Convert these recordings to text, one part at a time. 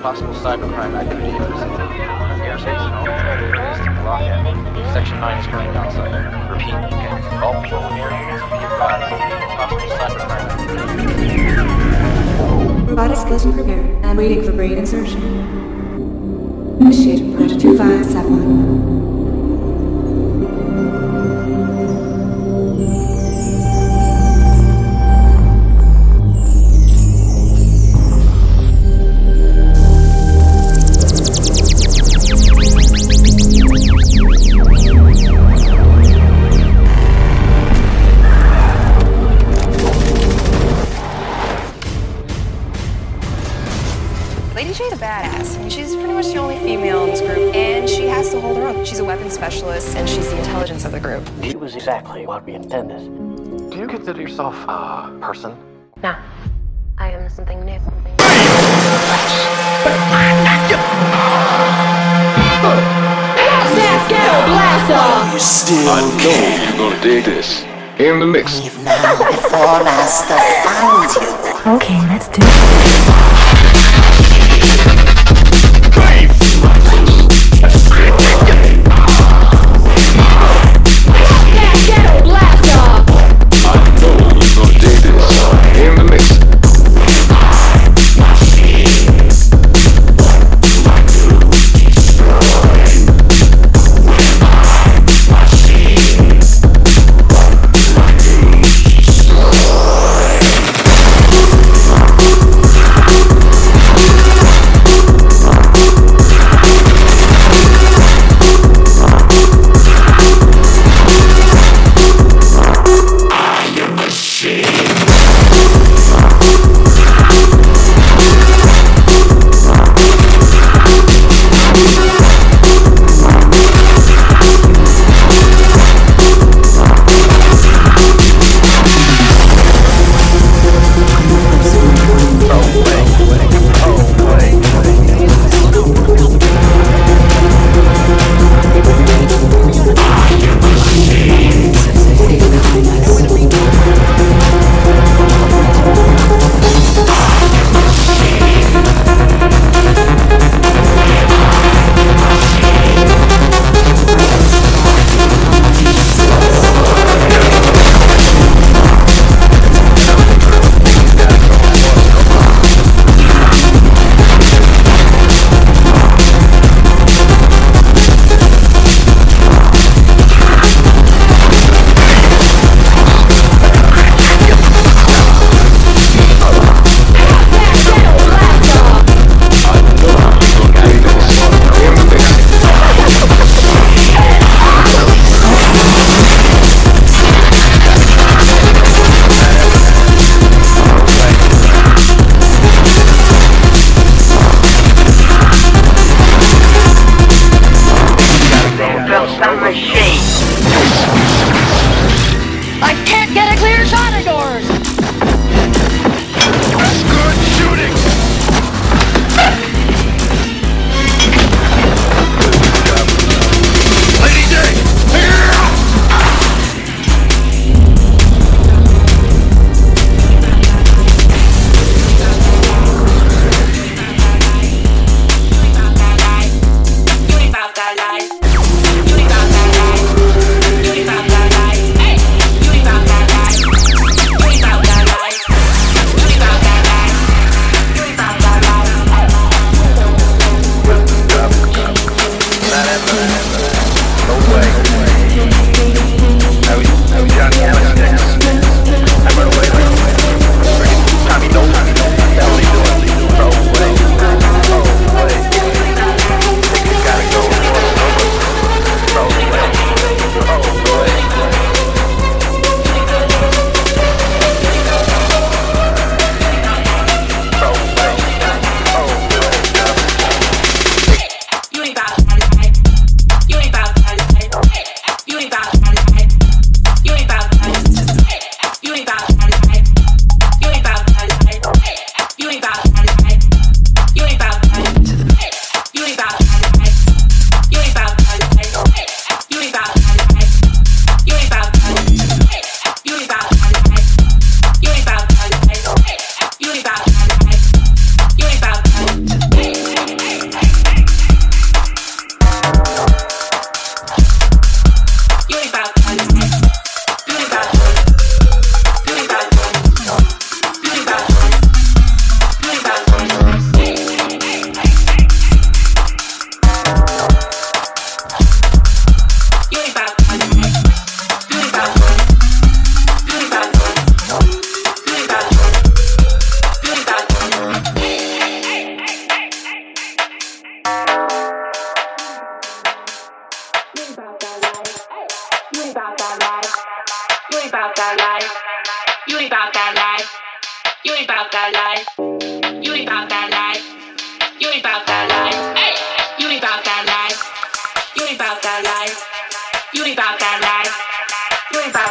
possible cybercrime activity in the vicinity. Airspace and all areas to block it. Section 9 is currently outside. Repeat, all people in areas be advised. Possible cybercrime activity. Robotic skeleton prepared and waiting for brain insertion. Initiate approach 2571. Badass. I mean, she's pretty much the only female in this group, and she has to hold her own. She's a weapons specialist, and she's the intelligence of the group. She was exactly what we intended. Do you consider yourself a person? No. I am something new. Something I know you're gonna dig this. In the mix. Leave now before Master finds you. Okay, let's do it. I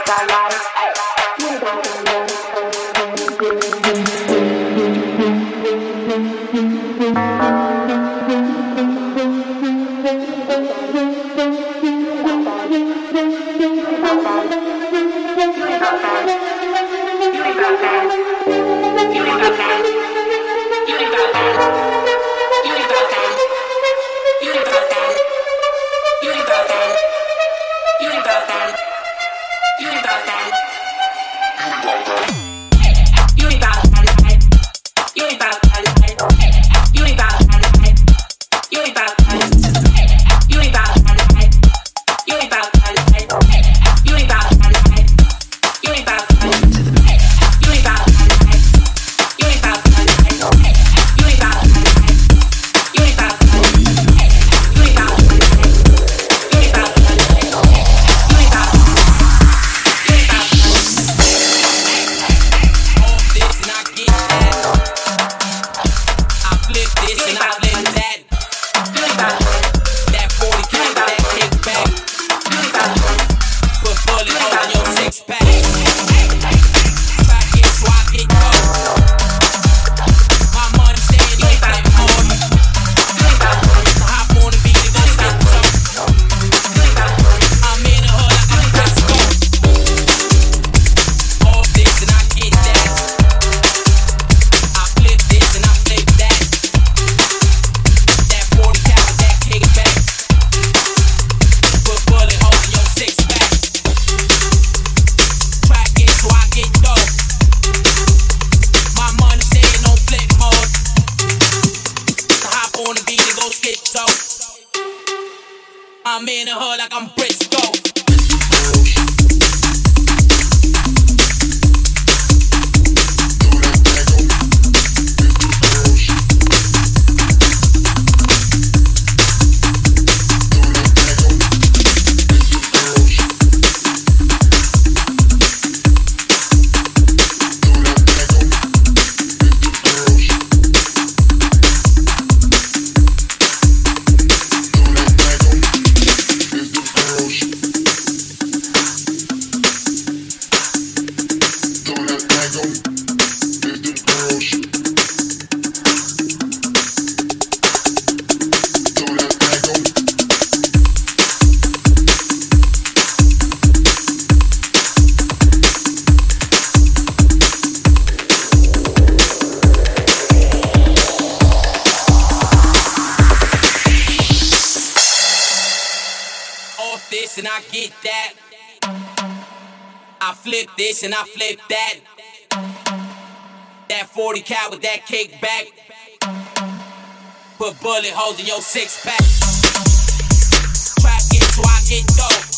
alive. I'm in a hole like I'm breaking. this and I flip that. That 40 cal with that kick back. Put bullet holes in your six pack. Try it so I get dope.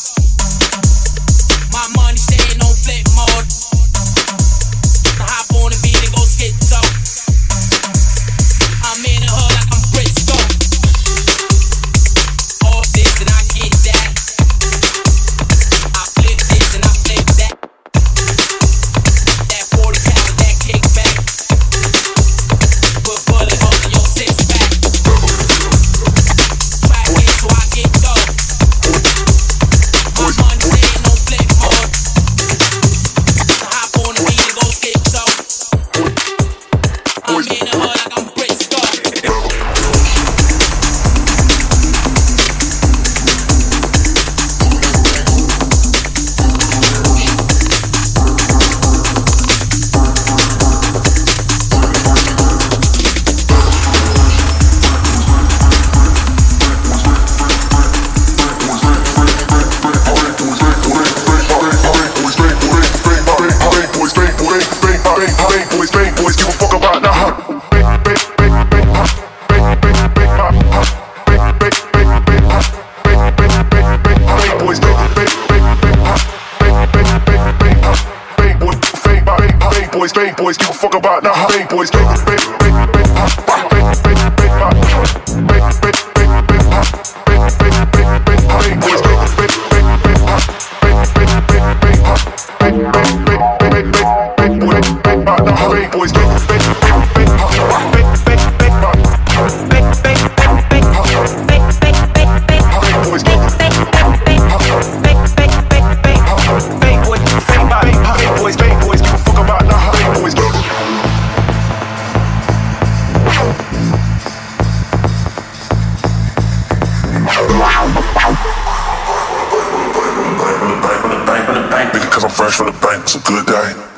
cash for the banks, a good day.